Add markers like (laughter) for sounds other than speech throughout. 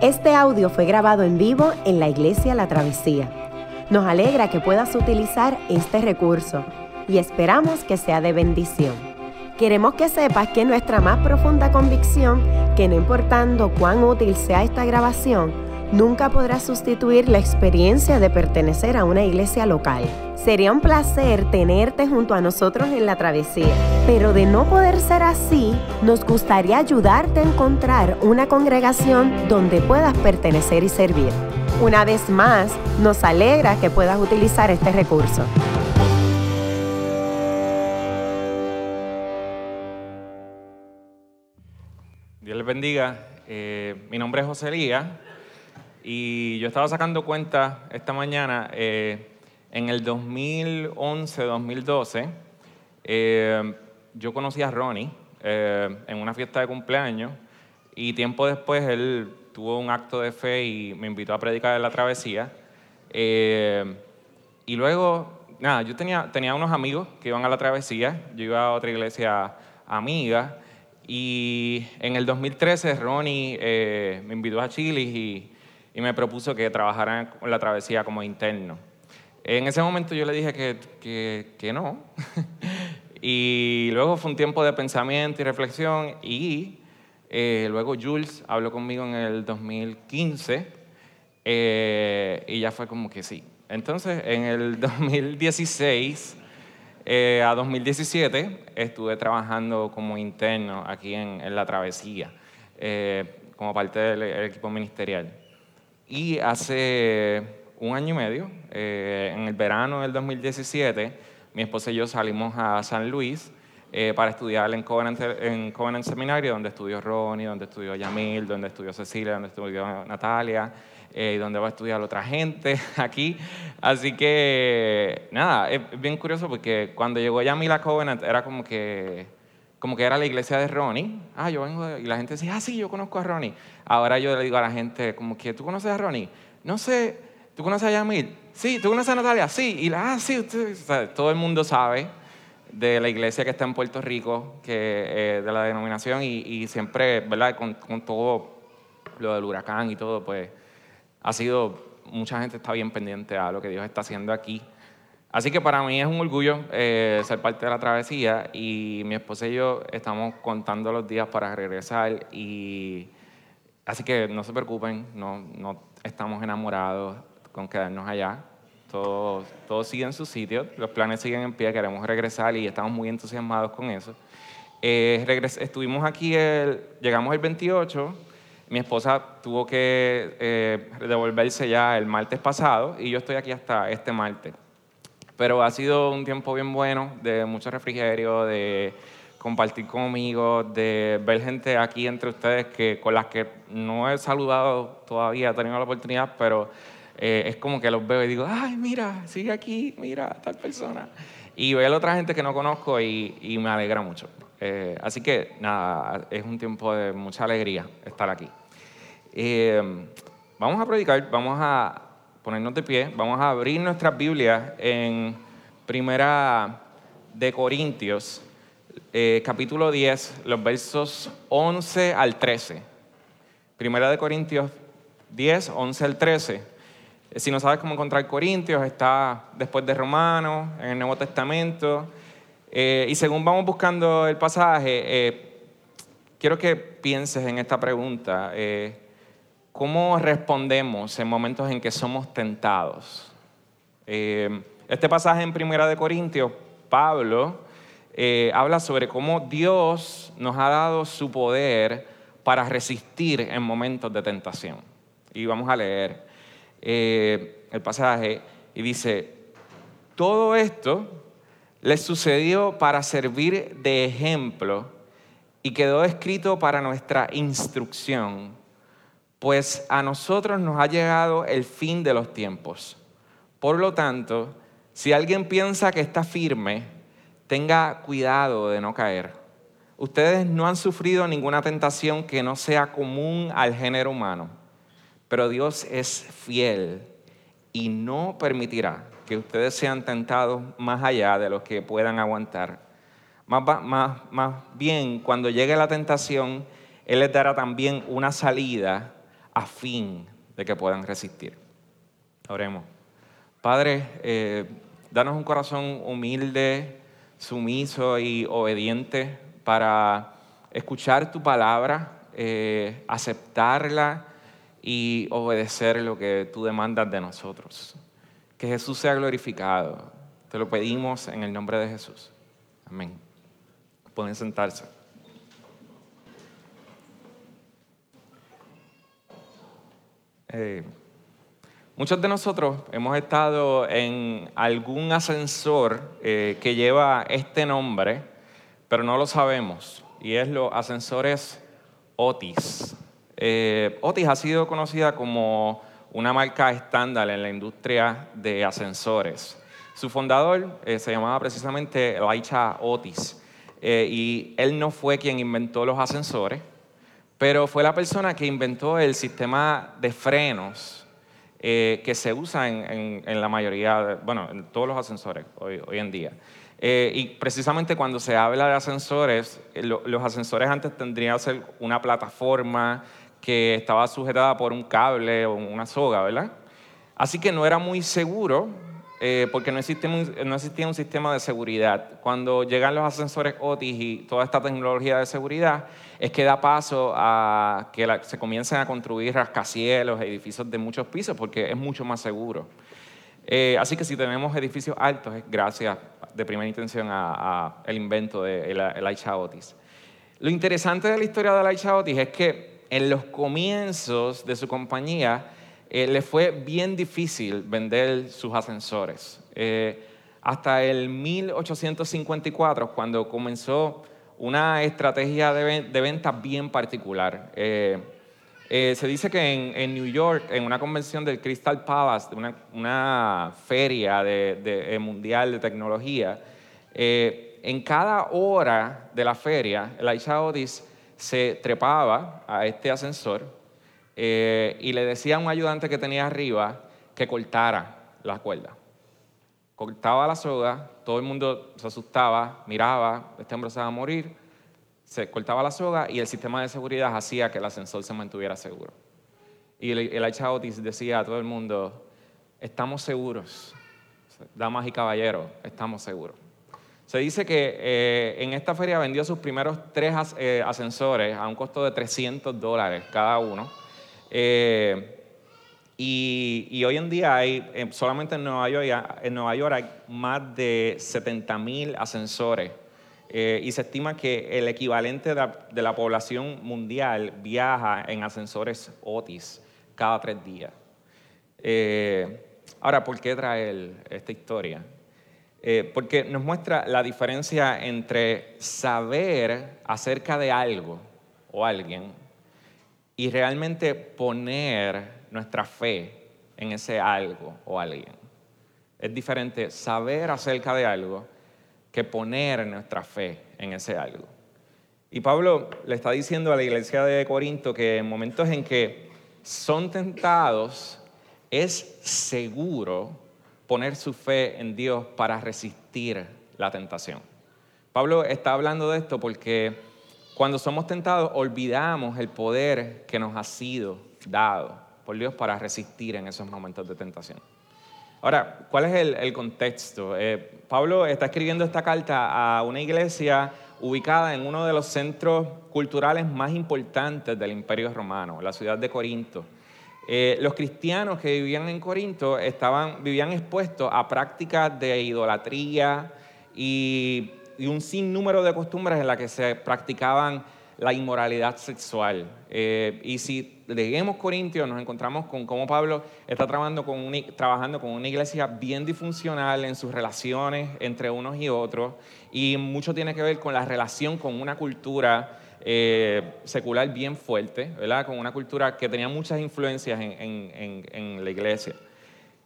Este audio fue grabado en vivo en la iglesia La Travesía. Nos alegra que puedas utilizar este recurso y esperamos que sea de bendición. Queremos que sepas que nuestra más profunda convicción, que no importando cuán útil sea esta grabación, nunca podrá sustituir la experiencia de pertenecer a una iglesia local. Sería un placer tenerte junto a nosotros en la travesía, pero de no poder ser así, nos gustaría ayudarte a encontrar una congregación donde puedas pertenecer y servir. Una vez más, nos alegra que puedas utilizar este recurso. Dios les bendiga. Eh, mi nombre es José Lía y yo estaba sacando cuenta esta mañana. Eh, en el 2011-2012, eh, yo conocí a Ronnie eh, en una fiesta de cumpleaños y tiempo después él tuvo un acto de fe y me invitó a predicar en la travesía. Eh, y luego, nada, yo tenía, tenía unos amigos que iban a la travesía, yo iba a otra iglesia amiga y en el 2013 Ronnie me invitó a Chile y, y me propuso que trabajara en la travesía como interno. En ese momento yo le dije que, que, no. (laughs) y luego fue un tiempo de pensamiento y reflexión y eh, luego Jules habló conmigo en el 2015 eh, y ya fue como que sí. Entonces, en el (laughs) 2016 eh, a 2017 estuve trabajando como interno aquí en, en la travesía, como parte del equipo ministerial. Y hace un año y medio, eh, en el verano del 2017, mi esposa y yo salimos a San Luis eh, para estudiar en Covenant, en Covenant Seminario, donde estudió Ronnie, donde estudió Yamil, donde estudió Cecilia, donde estudió Natalia, eh, y donde va a estudiar otra gente (laughs) aquí. Así que, nada, es bien curioso porque cuando llegó Yamil a Covenant era como que como que era la iglesia de Ronnie. Ah, yo vengo y la gente decía, ah, sí, yo conozco a Ronnie. Ahora yo le digo a la gente, como que, ¿tú conoces a Ronnie? No sé, ¿Tú conoces a Yamil? Sí, ¿tú conoces a Natalia? Sí, y la, ah, sí, todo el mundo sabe de la iglesia que está en Puerto Rico, que, eh, de la denominación, y, siempre, ¿verdad? Con, todo lo del huracán y todo, pues ha sido, mucha gente está bien pendiente a lo que Dios está haciendo aquí. Así que para mí es un orgullo eh, ser parte de la travesía y mi esposa y yo estamos contando los días para regresar y así que no se preocupen, no, no estamos enamorados, con quedarnos allá. Todo, todo sigue en su sitio, los planes siguen en pie, queremos regresar y estamos muy entusiasmados con eso. Eh, estuvimos aquí, el, llegamos el 28, mi esposa tuvo que eh, devolverse ya el martes pasado y yo estoy aquí hasta este martes. Pero ha sido un tiempo bien bueno, de mucho refrigerio, de compartir con amigos, de ver gente aquí entre ustedes que, con las que no he saludado todavía, he tenido la oportunidad, pero eh, es como que los veo y digo, ay, mira, sigue aquí, mira, tal persona. Y veo a otra gente que no conozco y, me alegra mucho. Eh, así que nada, es un tiempo de mucha alegría estar aquí. Eh, vamos a predicar, vamos a ponernos de pie, vamos a abrir nuestras Biblias en Primera de Corintios, capítulo 10, los versos 11 al 13. Primera de Corintios 10, 11 al 13. Si no sabes cómo encontrar Corintios, está después de Romanos, en el Nuevo Testamento. Eh, y según vamos buscando el pasaje, eh, quiero que pienses en esta pregunta. Eh, ¿Cómo respondemos en momentos en que somos tentados? este pasaje en Primera de Corintios, Pablo habla sobre cómo Dios nos ha dado su poder para resistir en momentos de tentación. Y vamos a leer. Eh, el pasaje y dice, todo esto les sucedió para servir de ejemplo y quedó escrito para nuestra instrucción, pues a nosotros nos ha llegado el fin de los tiempos. Por lo tanto, si alguien piensa que está firme, tenga cuidado de no caer. Ustedes no han sufrido ninguna tentación que no sea común al género humano pero Dios es fiel y no permitirá que ustedes sean tentados más allá de lo que puedan aguantar. Más, bien, cuando llegue la tentación, Él les dará también una salida a fin de que puedan resistir. Oremos. Padre, eh, danos un corazón humilde, sumiso y obediente para escuchar tu palabra, eh, aceptarla y obedecer lo que tú demandas de nosotros. Que Jesús sea glorificado. Te lo pedimos en el nombre de Jesús. Amén. Pueden sentarse. Eh, muchos de nosotros hemos estado en algún ascensor eh, que lleva este nombre, pero no lo sabemos, y es los ascensores Otis. Eh, Otis ha sido conocida como una marca estándar en la industria de ascensores. Su fundador se llamaba precisamente Elijah Otis, y él no fue quien inventó los ascensores, pero fue la persona que inventó el sistema de frenos eh, que se usa en, la mayoría, bueno, en todos los ascensores hoy, en día. Eh, y precisamente cuando se habla de ascensores, eh, los ascensores antes tendrían que ser una plataforma que estaba sujetada por un cable o una soga, ¿verdad? Así que no era muy seguro eh, porque no existía, no existía un sistema de seguridad. Cuando llegan los ascensores Otis y toda esta tecnología de seguridad, es que da paso a que se comiencen a construir rascacielos, edificios de muchos pisos, porque es mucho más seguro. Eh, así que si tenemos edificios altos, es gracias de primera intención al invento de Elijah Otis. Lo interesante de la historia de Elijah Otis es que en los comienzos de su compañía, eh, le fue bien difícil vender sus ascensores. Eh, hasta el 1854, cuando comenzó una estrategia de, venta bien particular. Eh, se dice que en, New York, en una convención del Crystal Palace, una, una feria de, mundial de tecnología, en cada hora de la feria, Elisha Otis se trepaba a este ascensor eh, y le decía a un ayudante que tenía arriba que cortara la cuerda. Cortaba la soga, todo el mundo se asustaba, miraba, este hombre se va a morir, se cortaba la soga y el sistema de seguridad hacía que el ascensor se mantuviera seguro. Y el, el decía a todo el mundo, estamos seguros, damas y caballeros, estamos seguros. Se dice que eh, en esta feria vendió sus primeros tres eh, ascensores a un costo de 300 dólares cada uno eh, y, hoy en día hay, solamente en Nueva York, en Nueva York hay más de 70 mil ascensores y se estima que el equivalente de la, población mundial viaja en ascensores Otis cada tres días. ahora, ¿por qué traer esta historia? Porque nos muestra la diferencia entre saber acerca de algo o alguien y realmente poner nuestra fe en ese algo o alguien. Es diferente saber acerca de algo que poner nuestra fe en ese algo. Y Pablo le está diciendo a la iglesia de Corinto que en momentos en que son tentados, es seguro poner su fe en Dios para resistir la tentación. Pablo está hablando de esto porque cuando somos tentados, olvidamos el poder que nos ha sido dado por Dios para resistir en esos momentos de tentación. Ahora, ¿cuál es el, contexto? Eh, Pablo está escribiendo esta carta a una iglesia ubicada en uno de los centros culturales más importantes del Imperio Romano, la ciudad de Corinto. Eh, los cristianos que vivían en Corinto estaban, vivían expuestos a prácticas de idolatría y y un sinnúmero de costumbres en las que se practicaban la inmoralidad sexual. Eh, y si leemos Corintios, nos encontramos con cómo Pablo está trabajando con, una, trabajando con una iglesia bien disfuncional en sus relaciones entre unos y otros, y mucho tiene que ver con la relación con una cultura eh, secular bien fuerte, ¿verdad? con una cultura que tenía muchas influencias en, la iglesia.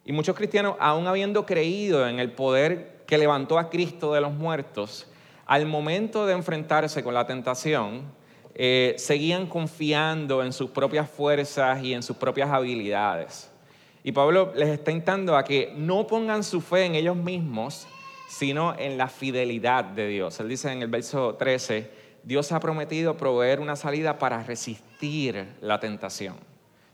Y muchos cristianos, aún habiendo creído en el poder que levantó a Cristo de los muertos, al momento de enfrentarse con la tentación, eh, seguían confiando en sus propias fuerzas y en sus propias habilidades. Y Pablo les está intentando a que no pongan su fe en ellos mismos, sino en la fidelidad de Dios. Él dice en el verso 13, Dios ha prometido proveer una salida para resistir la tentación.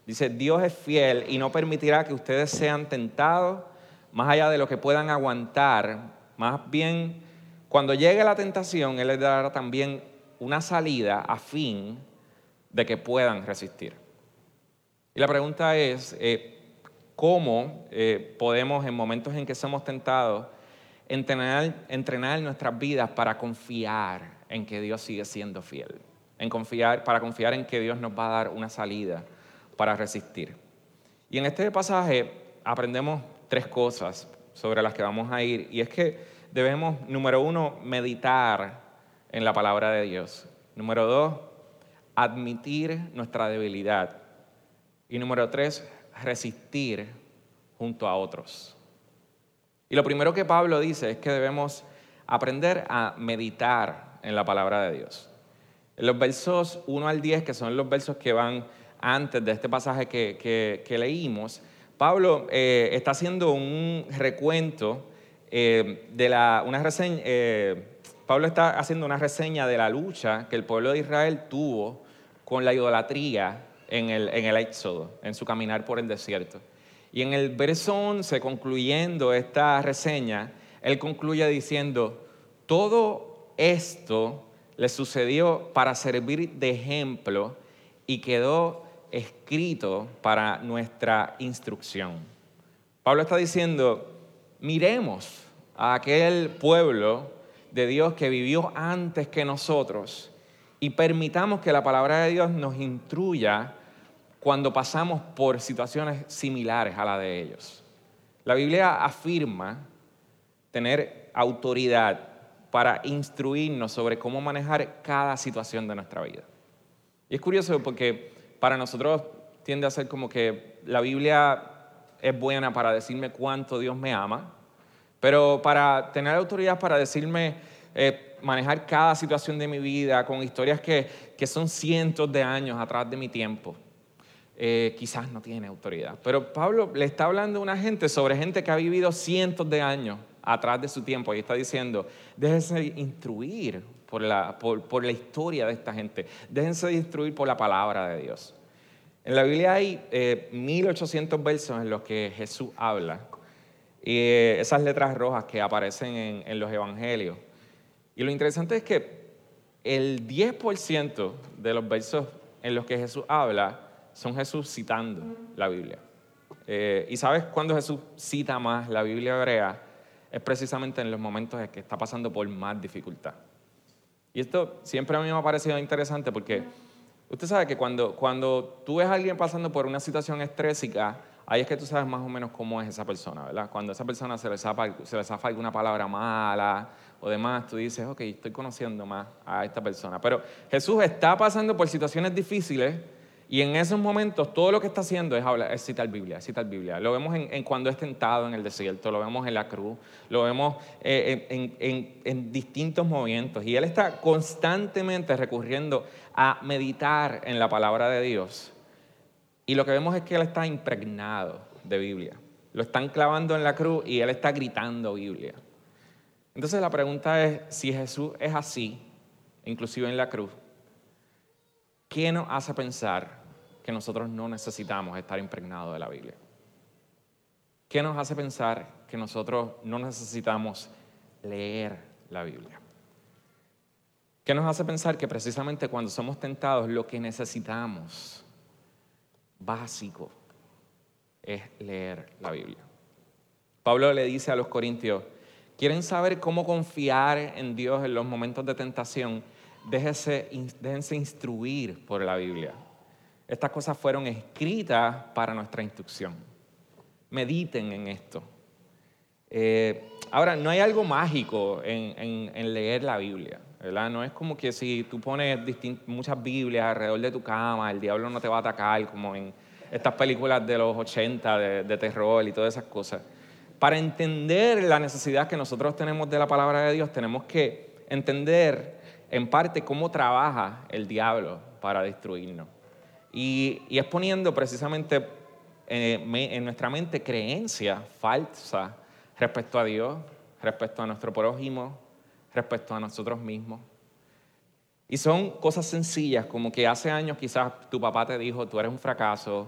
Dice, Dios es fiel y no permitirá que ustedes sean tentados más allá de lo que puedan aguantar. Más bien, cuando llegue la tentación, Él les dará también una salida a fin de que puedan resistir. Y la pregunta es, eh, ¿cómo eh, podemos en momentos en que somos tentados entrenar, entrenar nuestras vidas para confiar en que Dios sigue siendo fiel? En confiar, para confiar en que Dios nos va a dar una salida para resistir. Y en este pasaje aprendemos tres cosas sobre las que vamos a ir. Y es que debemos, número uno, meditar en la palabra de Dios. Número dos, admitir nuestra debilidad. Y número tres, resistir junto a otros. Y lo primero que Pablo dice es que debemos aprender a meditar en la palabra de Dios. En los versos 1 al 10, que son los versos que van antes de este pasaje que, leímos, Pablo eh, está haciendo un recuento eh, de la, una reseña, eh, Pablo está haciendo una reseña de la lucha que el pueblo de Israel tuvo con la idolatría en el, en el Éxodo, en su caminar por el desierto. Y en el verso 11, concluyendo esta reseña, él concluye diciendo, todo esto le sucedió para servir de ejemplo y quedó escrito para nuestra instrucción. Pablo está diciendo, miremos a aquel pueblo de Dios que vivió antes que nosotros y permitamos que la palabra de Dios nos instruya cuando pasamos por situaciones similares a la de ellos. La Biblia afirma tener autoridad para instruirnos sobre cómo manejar cada situación de nuestra vida. Y es curioso porque para nosotros tiende a ser como que la Biblia es buena para decirme cuánto Dios me ama, pero para tener autoridad para decirme, eh, manejar cada situación de mi vida con historias que, que son cientos de años atrás de mi tiempo, eh, quizás no tiene autoridad. Pero Pablo le está hablando a una gente sobre gente que ha vivido cientos de años atrás de su tiempo y está diciendo, déjense instruir por la, por, por la historia de esta gente, déjense instruir por la palabra de Dios. En la Biblia hay 1800 eh, versos en los que Jesús habla y eh, esas letras rojas que aparecen en, los evangelios. Y lo interesante es que el 10% de los versos en los que Jesús habla son Jesús citando la Biblia. Eh, y sabes cuándo Jesús cita más la Biblia hebrea? Es precisamente en los momentos en que está pasando por más dificultad. Y esto siempre a mí me ha parecido interesante porque usted sabe que cuando, cuando tú ves a alguien pasando por una situación estrésica, ahí es que tú sabes más o menos cómo es esa persona, ¿verdad? Cuando a esa persona se le, zafa, se le zafa alguna palabra mala o demás, tú dices, ok, estoy conociendo más a esta persona. Pero Jesús está pasando por situaciones difíciles y en esos momentos todo lo que está haciendo es, hablar, es citar Biblia, citar Biblia. Lo vemos en, cuando es tentado en el desierto, lo vemos en la cruz, lo vemos eh, en, en, distintos movimientos. Y él está constantemente recurriendo a meditar en la palabra de Dios y lo que vemos es que él está impregnado de Biblia. Lo están clavando en la cruz y él está gritando Biblia. Entonces la pregunta es, si Jesús es así, inclusive en la cruz, ¿qué nos hace pensar que nosotros no necesitamos estar impregnados de la Biblia? ¿Qué nos hace pensar que nosotros no necesitamos leer la Biblia? ¿Qué nos hace pensar que precisamente cuando somos tentados lo que necesitamos básico es leer la Biblia. Pablo le dice a los corintios, ¿quieren saber cómo confiar en Dios en los momentos de tentación? Déjense, déjense instruir por la Biblia. Estas cosas fueron escritas para nuestra instrucción. Mediten en esto. Eh, ahora, no hay algo mágico en leer la Biblia. No es como que si tú pones muchas Biblias alrededor de tu cama, el diablo no te va a atacar, como en estas películas de los 80 de, terror y todas esas cosas. Para entender la necesidad que nosotros tenemos de la palabra de Dios, tenemos que entender en parte cómo trabaja el diablo para destruirnos. Y, es poniendo precisamente en, eh, en nuestra mente creencias falsas respecto a Dios, respecto a nuestro prójimo, respecto a nosotros mismos. Y son cosas sencillas, como que hace años quizás tu papá te dijo, tú eres un fracaso,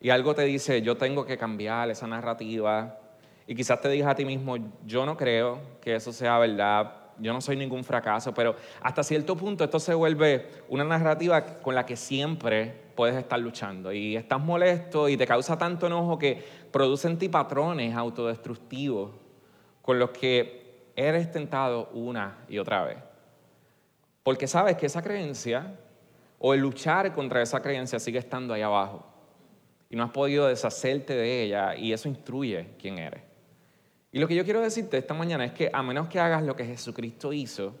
y algo te dice, yo tengo que cambiar esa narrativa, y quizás te digas a ti mismo, yo no creo que eso sea verdad, yo no soy ningún fracaso, pero hasta cierto punto esto se vuelve una narrativa con la que siempre puedes estar luchando y estás molesto y te causa tanto enojo que produce en ti patrones autodestructivos con los que eres tentado una y otra vez. Porque sabes que esa creencia o el luchar contra esa creencia sigue estando ahí abajo y no has podido deshacerte de ella y eso instruye quién eres. Y lo que yo quiero decirte esta mañana es que a menos que hagas lo que Jesucristo hizo,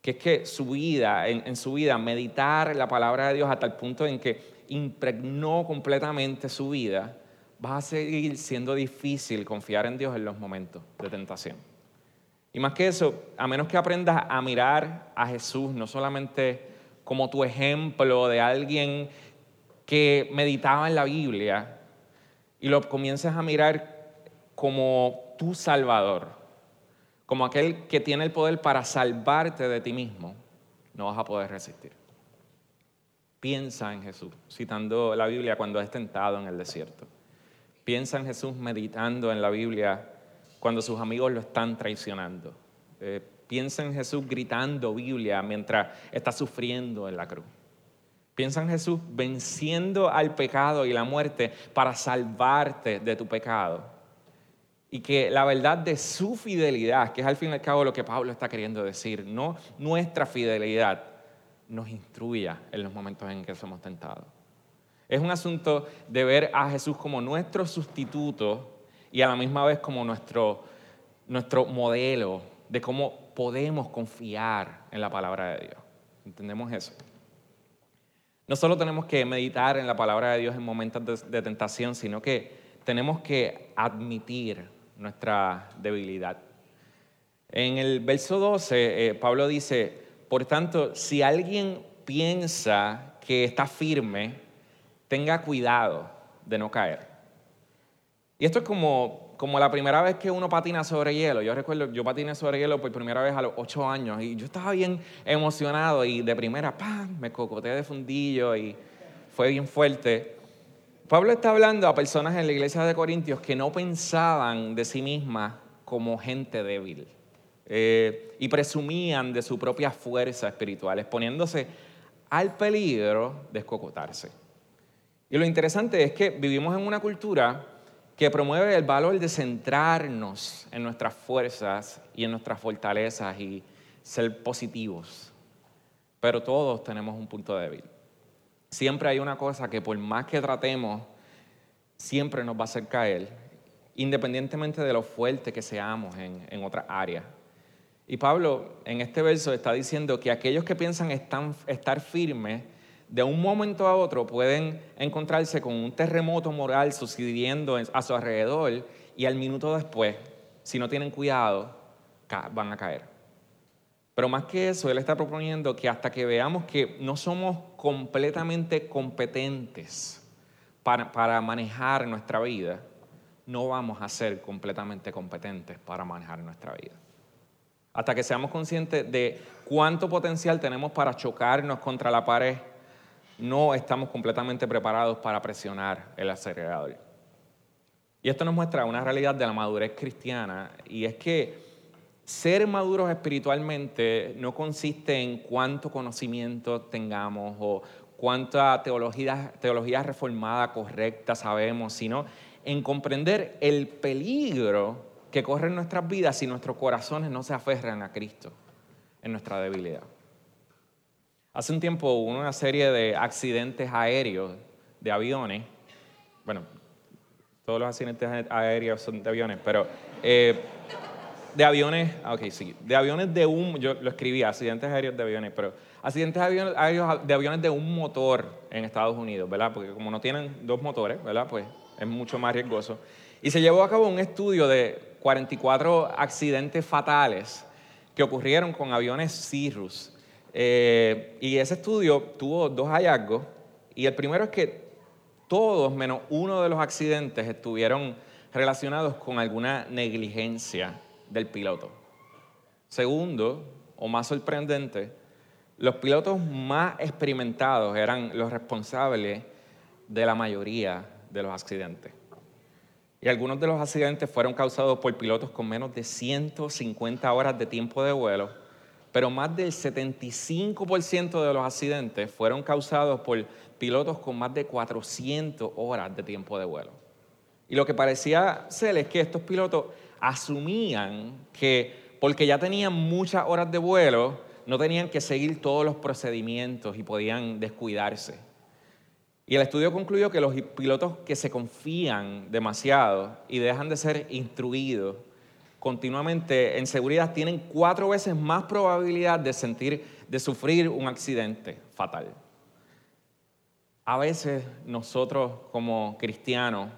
que es que su vida, en, su vida, meditar la palabra de Dios hasta el punto en que impregnó completamente su vida, va a seguir siendo difícil confiar en Dios en los momentos de tentación. Y más que eso, a menos que aprendas a mirar a Jesús no solamente como tu ejemplo de alguien que meditaba en la Biblia y lo comiences a mirar como tu Salvador, como aquel que tiene el poder para salvarte de ti mismo, no vas a poder resistir. Piensa en Jesús, citando la Biblia cuando es tentado en el desierto. Piensa en Jesús meditando en la Biblia cuando sus amigos lo están traicionando. Eh, piensa en Jesús gritando Biblia mientras está sufriendo en la cruz. Piensa en Jesús venciendo al pecado y la muerte para salvarte de tu pecado. Y que la verdad de su fidelidad, que es al fin y al cabo lo que Pablo está queriendo decir, no nuestra fidelidad, nos instruya en los momentos en que somos tentados. Es un asunto de ver a Jesús como nuestro sustituto y a la misma vez como nuestro, nuestro modelo de cómo podemos confiar en la palabra de Dios. ¿Entendemos eso? No solo tenemos que meditar en la palabra de Dios en momentos de, tentación, sino que tenemos que admitir nuestra debilidad. En el verso 12, eh, Pablo dice, por tanto, si alguien piensa que está firme, tenga cuidado de no caer. Y esto es como, como la primera vez que uno patina sobre hielo. Yo recuerdo, yo patiné sobre hielo por primera vez a los ocho años y yo estaba bien emocionado y de primera, ¡pam!, me cocoteé de fundillo y fue bien fuerte. Pablo está hablando a personas en la iglesia de Corintios que no pensaban de sí mismas como gente débil eh, y presumían de su propia fuerza espiritual, exponiéndose al peligro de escocotarse. Y lo interesante es que vivimos en una cultura que promueve el valor de centrarnos en nuestras fuerzas y en nuestras fortalezas y ser positivos. Pero todos tenemos un punto débil. Siempre hay una cosa que por más que tratemos, siempre nos va a hacer caer, independientemente de lo fuerte que seamos en, en otras áreas. Y Pablo en este verso está diciendo que aquellos que piensan estar firmes de un momento a otro pueden encontrarse con un terremoto moral sucediendo a su alrededor y al minuto después, si no tienen cuidado, van a caer. Pero más que eso, él está proponiendo que hasta que veamos que no somos completamente competentes para, para manejar nuestra vida, no vamos a ser completamente competentes para manejar nuestra vida. Hasta que seamos conscientes de cuánto potencial tenemos para chocarnos contra la pared no estamos completamente preparados para presionar el acelerador. Y esto nos muestra una realidad de la madurez cristiana, y es que ser maduros espiritualmente no consiste en cuánto conocimiento tengamos o cuánta teología, reformada correcta sabemos, sino en comprender el peligro que corre en nuestras vidas si nuestros corazones no se aferran a Cristo en nuestra debilidad. Hace un tiempo hubo una serie de accidentes aéreos de aviones. Bueno, todos los accidentes aéreos son de aviones, pero eh, de aviones, ah, ok, sí, de aviones de un, yo lo escribí, accidentes aéreos de aviones, pero accidentes aéreos de aviones de un motor en Estados Unidos, ¿verdad? Porque como no tienen dos motores, ¿verdad? Pues es mucho más riesgoso. Y se llevó a cabo un estudio de 44 accidentes fatales que ocurrieron con aviones Cirrus eh, y ese estudio tuvo dos hallazgos, y el primero es que todos menos uno de los accidentes estuvieron relacionados con alguna negligencia del piloto. Segundo, o más sorprendente, los pilotos más experimentados eran los responsables de la mayoría de los accidentes. Y algunos de los accidentes fueron causados por pilotos con menos de 150 horas de tiempo de vuelo, pero más del 75% de los accidentes fueron causados por pilotos con más de 400 horas de tiempo de vuelo. Y lo que parecía ser es que estos pilotos asumían que porque ya tenían muchas horas de vuelo, no tenían que seguir todos los procedimientos y podían descuidarse. Y el estudio concluyó que los pilotos que se confían demasiado y dejan de ser instruidos continuamente en seguridad tienen cuatro veces más probabilidad de sentir, de sufrir un accidente fatal. A veces nosotros como cristianos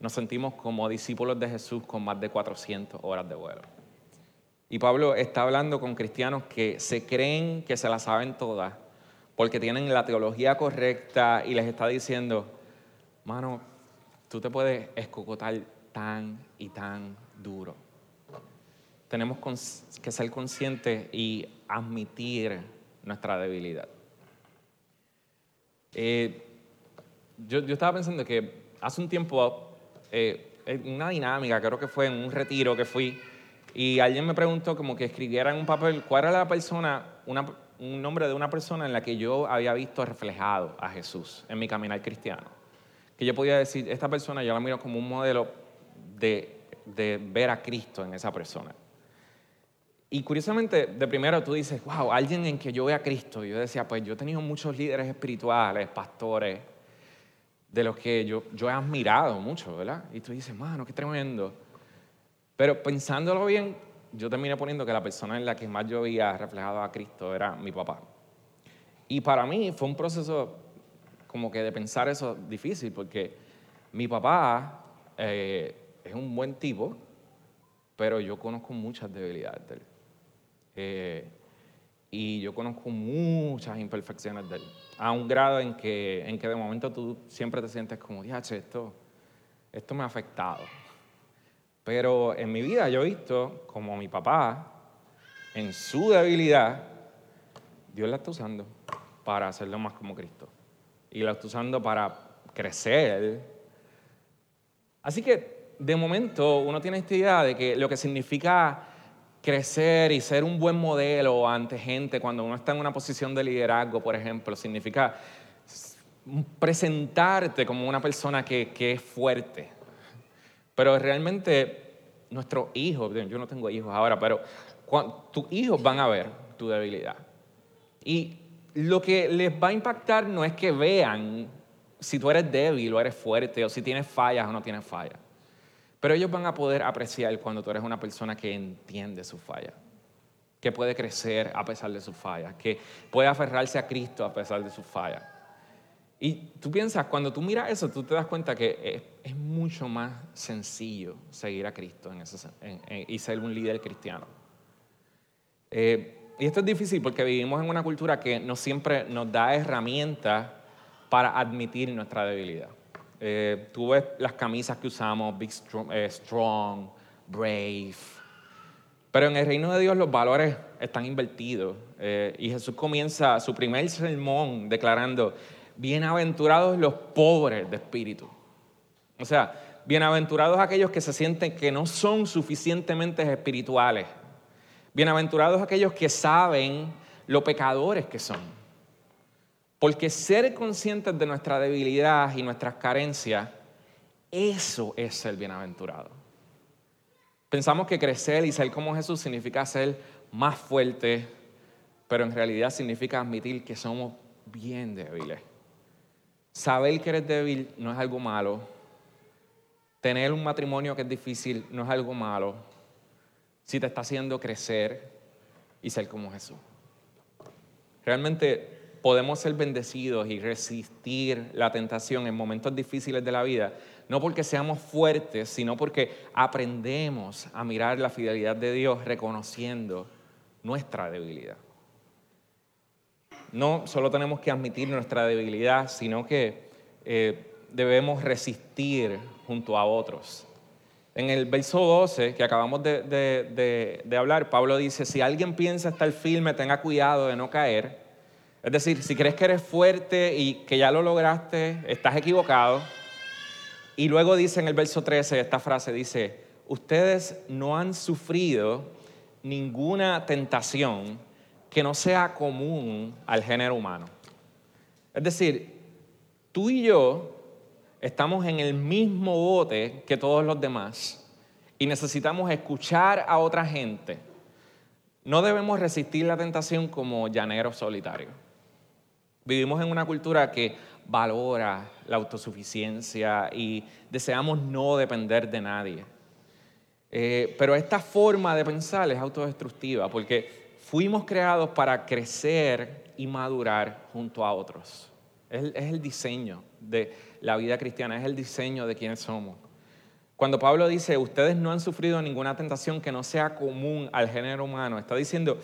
nos sentimos como discípulos de Jesús con más de 400 horas de vuelo. Y Pablo está hablando con cristianos que se creen que se la saben todas porque tienen la teología correcta y les está diciendo, mano, tú te puedes escocotar tan y tan duro. Tenemos que ser conscientes y admitir nuestra debilidad. Eh, yo, yo, estaba pensando que hace un tiempo, eh, una dinámica, creo que fue en un retiro que fui, y alguien me preguntó como que escribiera en un papel cuál era la persona, un nombre de una persona en la que yo había visto reflejado a Jesús en mi caminar cristiano. Que yo podía decir, esta persona yo la miro como un modelo de, de ver a Cristo en esa persona. Y curiosamente, de primero tú dices, wow, alguien en que yo vea a Cristo. Y yo decía, pues yo he tenido muchos líderes espirituales, pastores, de los que yo, yo he admirado mucho, ¿verdad? Y tú dices, mano, qué tremendo. Pero pensándolo bien, yo terminé poniendo que la persona en la que más yo veía reflejado a Cristo era mi papá. Y para mí fue un proceso como que de pensar eso difícil, porque mi papá eh, es un buen tipo, pero yo conozco muchas debilidades de él. Eh, y yo conozco muchas imperfecciones de él, a un grado en que, en que de momento tú siempre te sientes como, diache, esto, esto me ha afectado. Pero en mi vida yo he visto como mi papá, en su debilidad, Dios la está usando para hacerlo más como Cristo. Y la está usando para crecer. Así que de momento uno tiene esta idea de que lo que significa crecer y ser un buen modelo ante gente cuando uno está en una posición de liderazgo, por ejemplo, significa presentarte como una persona que, que es fuerte, pero realmente nuestros hijos, yo no tengo hijos ahora, pero tus hijos van a ver tu debilidad. Y lo que les va a impactar no es que vean si tú eres débil o eres fuerte o si tienes fallas o no tienes fallas. Pero ellos van a poder apreciar cuando tú eres una persona que entiende sus fallas, que puede crecer a pesar de sus fallas, que puede aferrarse a Cristo a pesar de sus fallas. Y tú piensas, cuando tú miras eso, tú te das cuenta que es, mucho más sencillo seguir a Cristo y ser un líder cristiano. Eh, y esto es difícil porque vivimos en una cultura que no siempre nos da herramientas para admitir nuestra debilidad. Eh, tú ves las camisas que usamos, Big Strong, eh, strong, Brave. Pero en el reino de Dios los valores están invertidos. y Jesús comienza su primer sermón declarando, bienaventurados los pobres de espíritu. O sea, bienaventurados aquellos que se sienten que no son suficientemente espirituales. Bienaventurados aquellos que saben lo pecadores que son. Porque ser conscientes de nuestra debilidad y nuestras carencias, eso es ser bienaventurado. Pensamos que crecer y ser como Jesús significa ser más fuerte, pero en realidad significa admitir que somos bien débiles. Saber que eres débil no es algo malo. Tener un matrimonio que es difícil no es algo malo. Si te está haciendo crecer y ser como Jesús. Realmente podemos ser bendecidos y resistir la tentación en momentos difíciles de la vida, no porque seamos fuertes, sino porque aprendemos a mirar la fidelidad de Dios reconociendo nuestra debilidad no solo tenemos que admitir nuestra debilidad, sino que eh, debemos resistir junto a otros. En el verso 12 que acabamos de, de, hablar, Pablo dice, si alguien piensa estar firme, tenga cuidado de no caer. Es decir, si crees que eres fuerte y que ya lo lograste, estás equivocado. Y luego dice en el verso 13 esta frase, dice, ustedes no han sufrido ninguna tentación que no sea común al género humano. Es decir, tú y yo estamos en el mismo bote que todos los demás y necesitamos escuchar a otra gente. No debemos resistir la tentación como llaneros solitarios. Vivimos en una cultura que valora la autosuficiencia y deseamos no depender de nadie. Eh, pero esta forma de pensar es autodestructiva porque fuimos creados para crecer y madurar junto a otros. Es, el diseño de la vida cristiana, es el diseño de quiénes somos. Cuando Pablo dice, ustedes no han sufrido ninguna tentación que no sea común al género humano, está diciendo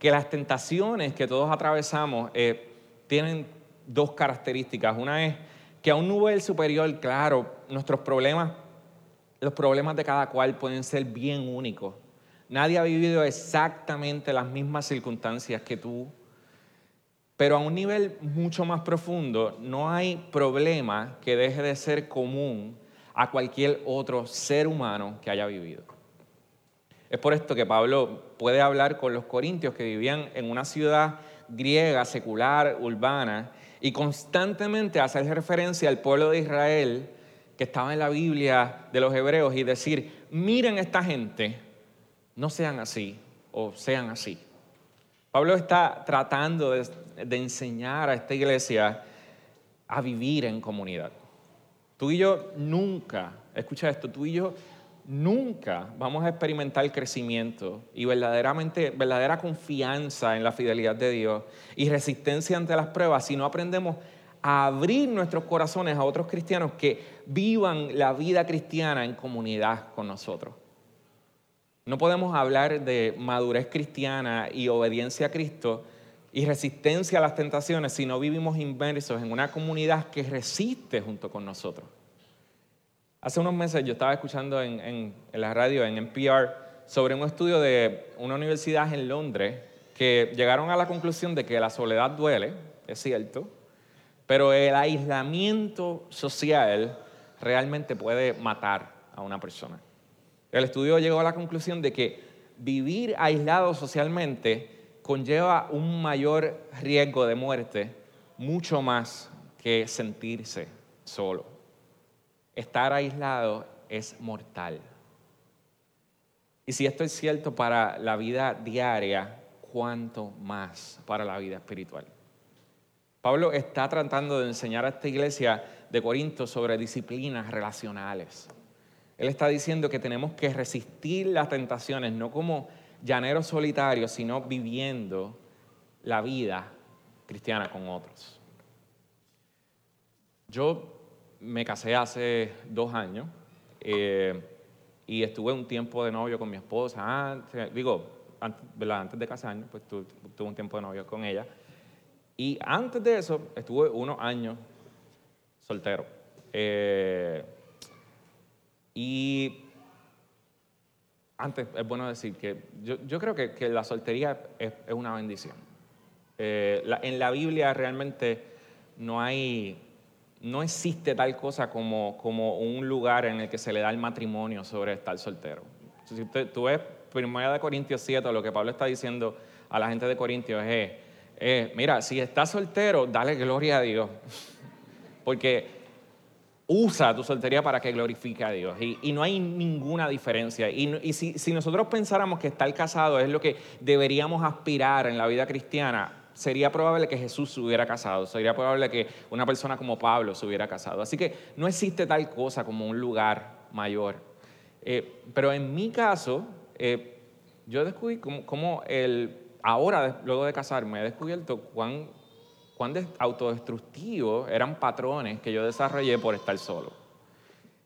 que las tentaciones que todos atravesamos eh, tienen dos características. Una es que a un nivel superior, claro, nuestros problemas los problemas de cada cual pueden ser bien únicos. Nadie ha vivido exactamente las mismas circunstancias que tú, pero a un nivel mucho más profundo no hay problema que deje de ser común a cualquier otro ser humano que haya vivido. Es por esto que Pablo puede hablar con los corintios que vivían en una ciudad griega, secular, urbana, y constantemente hacer referencia al pueblo de Israel que estaba en la Biblia de los hebreos y decir, miren esta gente, no sean así o sean así. Pablo está tratando de, enseñar a esta iglesia a vivir en comunidad. Tú y yo nunca, escucha esto, tú y yo nunca vamos a experimentar crecimiento y verdaderamente, verdadera confianza en la fidelidad de Dios y resistencia ante las pruebas si no aprendemos a abrir nuestros corazones a otros cristianos que vivan la vida cristiana en comunidad con nosotros. No podemos hablar de madurez cristiana y obediencia a Cristo y resistencia a las tentaciones si no vivimos inmersos en una comunidad que resiste junto con nosotros. Hace unos meses yo estaba escuchando en, la radio, en NPR, sobre un estudio de una universidad en Londres que llegaron a la conclusión de que la soledad duele, es cierto, pero el aislamiento social realmente puede matar a una persona. El estudio llegó a la conclusión de que vivir aislado socialmente conlleva un mayor riesgo de muerte, mucho más que sentirse solo. Estar aislado es mortal. Y si esto es cierto para la vida diaria, ¿cuánto más para la vida espiritual? Pablo está tratando de enseñar a esta iglesia de Corinto sobre disciplinas relacionales. Él está diciendo que tenemos que resistir las tentaciones, no como llaneros solitarios, sino viviendo la vida cristiana con otros. Yo me casé hace dos años eh, y estuve un tiempo de novio con mi esposa. digo, antes, antes de casarme, pues tuve un tiempo de novio con ella. Y antes de eso, estuve unos años soltero. Eh, y antes es bueno decir que yo, creo que, la soltería es, una bendición. Eh, en la Biblia realmente no hay, no existe tal cosa como, como un lugar en el que se le da el matrimonio sobre estar soltero. Si tú ves 1 de Corintios 7, lo que Pablo está diciendo a la gente de Corintios es mira, si estás soltero, dale gloria a Dios. (laughs) Porque usa tu soltería para que glorifique a Dios. Y, no hay ninguna diferencia. Y, si, si, nosotros pensáramos que estar casado es lo que deberíamos aspirar en la vida cristiana, sería probable que Jesús se hubiera casado. Sería probable que una persona como Pablo se hubiera casado. Así que no existe tal cosa como un lugar mayor. Eh, pero en mi caso, eh, yo descubrí como el ahora, luego de casarme, he descubierto cuán, cuán autodestructivos eran patrones que yo desarrollé por estar solo.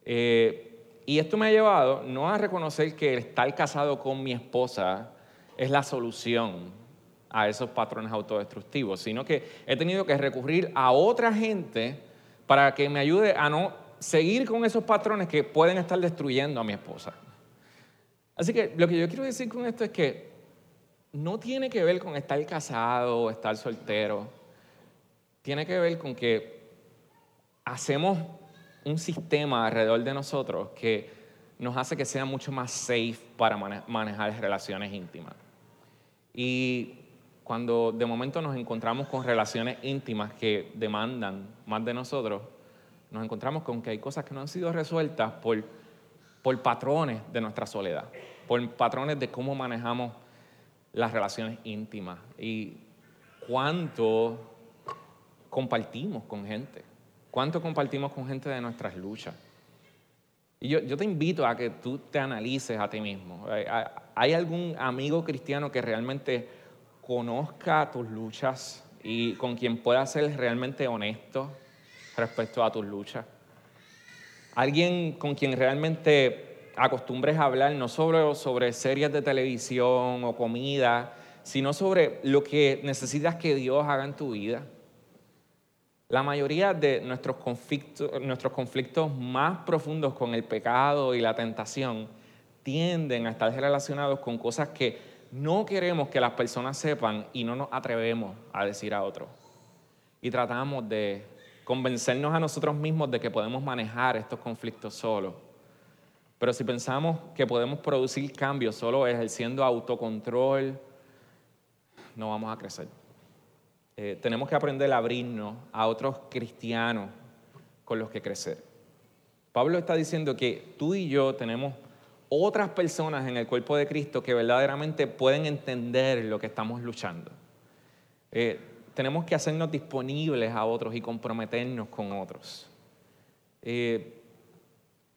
Eh, y esto me ha llevado no a reconocer que estar casado con mi esposa es la solución a esos patrones autodestructivos, sino que he tenido que recurrir a otra gente para que me ayude a no seguir con esos patrones que pueden estar destruyendo a mi esposa. Así que lo que yo quiero decir con esto es que no tiene que ver con estar casado o estar soltero. Tiene que ver con que hacemos un sistema alrededor de nosotros que nos hace que sea mucho más safe para manejar relaciones íntimas. Y cuando de momento nos encontramos con relaciones íntimas que demandan más de nosotros, nos encontramos con que hay cosas que no han sido resueltas por, por patrones de nuestra soledad, por patrones de cómo manejamos las relaciones íntimas y cuánto compartimos con gente, cuánto compartimos con gente de nuestras luchas. Y yo, yo te invito a que tú te analices a ti mismo. ¿Hay algún amigo cristiano que realmente conozca tus luchas y con quien pueda ser realmente honesto respecto a tus luchas? Alguien con quien realmente acostumbres a hablar no solo sobre series de televisión o comida, sino sobre lo que necesitas que Dios haga en tu vida. La mayoría de nuestros conflictos, nuestros conflictos más profundos con el pecado y la tentación tienden a estar relacionados con cosas que no queremos que las personas sepan y no nos atrevemos a decir a otros. Y tratamos de convencernos a nosotros mismos de que podemos manejar estos conflictos solos. Pero si pensamos que podemos producir cambios solo ejerciendo autocontrol, no vamos a crecer. Eh, tenemos que aprender a abrirnos a otros cristianos con los que crecer. Pablo está diciendo que tú y yo tenemos otras personas en el cuerpo de Cristo que verdaderamente pueden entender lo que estamos luchando. Eh, tenemos que hacernos disponibles a otros y comprometernos con otros. Eh,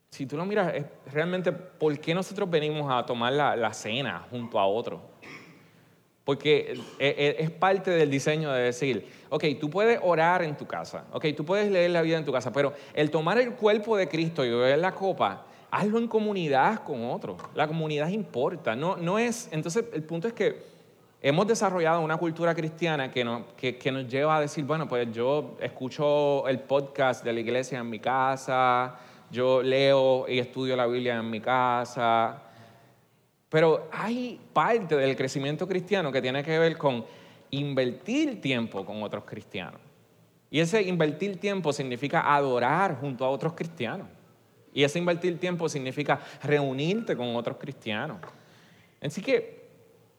si tú lo miras, es realmente, ¿por qué nosotros venimos a tomar la, la cena junto a otros? Porque eh, eh, es parte del diseño de decir, ok, tú puedes orar en tu casa, ok, tú puedes leer la vida en tu casa, pero el tomar el cuerpo de Cristo y beber la copa, hazlo en comunidad con otros. La comunidad importa, no, no es, entonces el punto es que hemos desarrollado una cultura cristiana que nos, que, que nos lleva a decir, bueno, pues yo escucho el podcast de la iglesia en mi casa, yo leo y estudio la Biblia en mi casa, pero hay parte del crecimiento cristiano que tiene que ver con invertir tiempo con otros cristianos. Y ese invertir tiempo significa adorar junto a otros cristianos. Y ese invertir tiempo significa reunirte con otros cristianos. Así que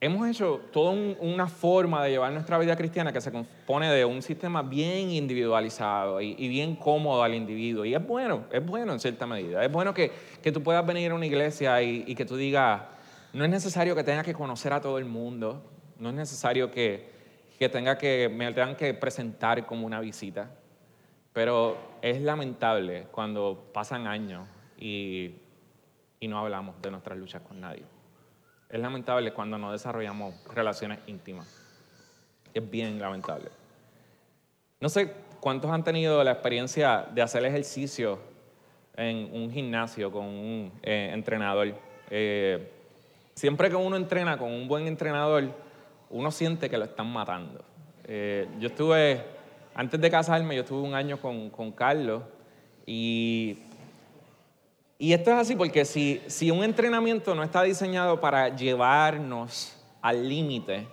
hemos hecho toda una forma de llevar nuestra vida cristiana que se compone de un sistema bien individualizado y, bien cómodo al individuo. Y es bueno, es bueno en cierta medida. Es bueno que, tú puedas venir a una iglesia y, que tú digas, no es necesario que tenga que conocer a todo el mundo, no es necesario que, tenga que me tengan que presentar como una visita, pero es lamentable cuando pasan años y, y no hablamos de nuestras luchas con nadie. Es lamentable cuando no desarrollamos relaciones íntimas. Es bien lamentable. No sé cuántos han tenido la experiencia de hacer ejercicio en un gimnasio con un eh, entrenador. Eh, Siempre que uno entrena con un buen entrenador, uno siente que lo están matando. Eh, yo estuve, antes de casarme, yo estuve un año con, con Carlos y, y esto es así porque si, si un entrenamiento no está diseñado para llevarnos al límite,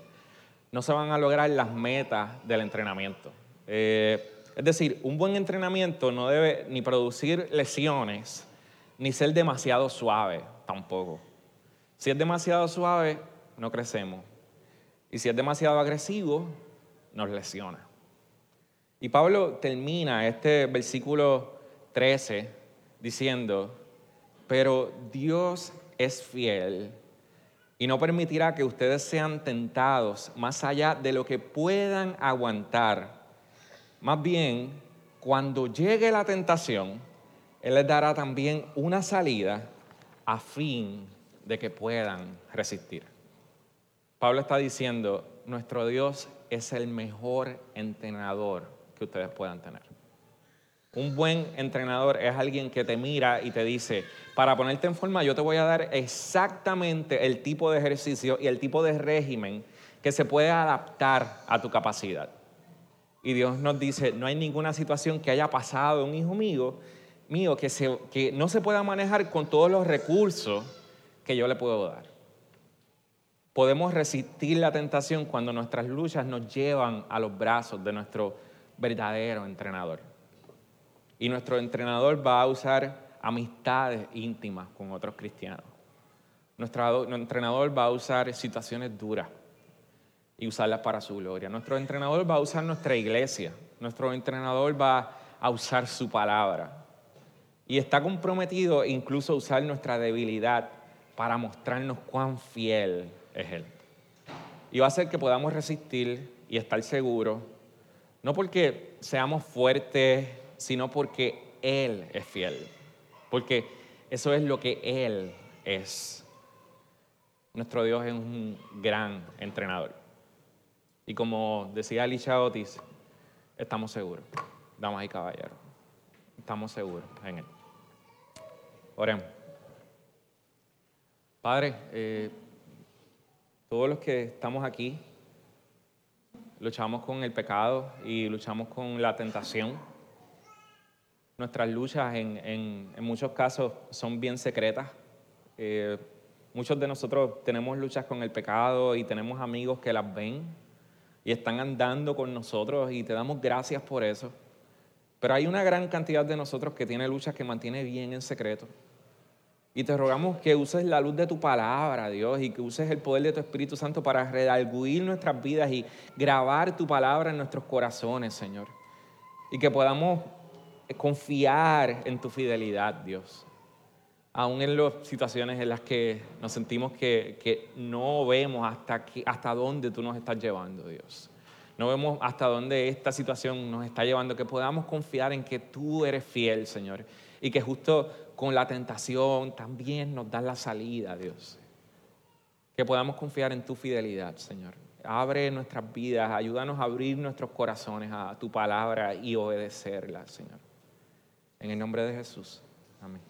no se van a lograr las metas del entrenamiento. Eh, es decir, un buen entrenamiento no debe ni producir lesiones, ni ser demasiado suave tampoco. Si es demasiado suave, no crecemos. Y si es demasiado agresivo, nos lesiona. Y Pablo termina este versículo 13 diciendo, pero Dios es fiel y no permitirá que ustedes sean tentados más allá de lo que puedan aguantar. Más bien, cuando llegue la tentación, Él les dará también una salida a fin de que puedan resistir. Pablo está diciendo, nuestro Dios es el mejor entrenador ustedes puedan tener. Un buen entrenador es alguien que te mira y te dice, para ponerte en forma yo te voy a dar exactamente el tipo de ejercicio y el tipo de régimen que se puede adaptar a tu capacidad. Y Dios nos dice, no hay ninguna situación que haya pasado un hijo mío, mío que, se, que no se pueda manejar con todos los recursos que yo le puedo dar. Podemos resistir la tentación cuando nuestras luchas nos llevan a los brazos de nuestro verdadero entrenador. Y nuestro entrenador va a usar amistades íntimas con otros cristianos. Nuestro, entrenador va a usar situaciones duras y usarlas para su gloria. Nuestro entrenador va a usar nuestra iglesia. Nuestro entrenador va a usar su palabra. Y está comprometido incluso a usar nuestra debilidad para mostrarnos cuán fiel es Él. Y va a hacer que podamos resistir y estar seguros, no porque seamos fuertes, sino porque Él es fiel. Porque eso es lo que Él es. Nuestro Dios es un gran entrenador. Y como decía Alicia Otis, estamos seguros, damas y caballeros. Estamos seguros en Él. Oremos. Padre, eh, todos los que estamos aquí luchamos con el pecado y luchamos con la tentación. Nuestras luchas en, muchos casos son bien secretas. Eh, muchos de nosotros tenemos luchas con el pecado y tenemos amigos que las ven y están andando con nosotros y te damos gracias por eso. Pero hay una gran cantidad de nosotros que tiene luchas que mantiene bien en secreto. Y te rogamos que uses la luz de tu palabra, Dios, y que uses el poder de tu Espíritu Santo para redarguir nuestras vidas y grabar tu palabra en nuestros corazones, Señor. Y que podamos confiar en tu fidelidad, Dios. Aún en las situaciones en las que nos sentimos que, no vemos hasta, hasta dónde tú nos estás llevando, Dios. No vemos hasta dónde esta situación nos está llevando, que podamos confiar en que tú eres fiel, Señor. Y que justo con la tentación, también nos das la salida, Dios. Que podamos confiar en tu fidelidad, Señor. Abre nuestras vidas, ayúdanos a abrir nuestros corazones a tu palabra y obedecerla, Señor. En el nombre de Jesús. Amén.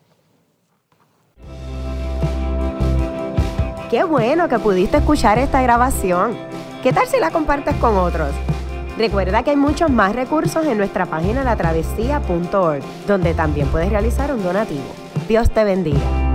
Qué bueno que pudiste escuchar esta grabación. ¿Qué tal si la compartes con otros? Recuerda que hay muchos más recursos en nuestra página latravesía.org, donde también puedes realizar un donativo. Dios te bendiga.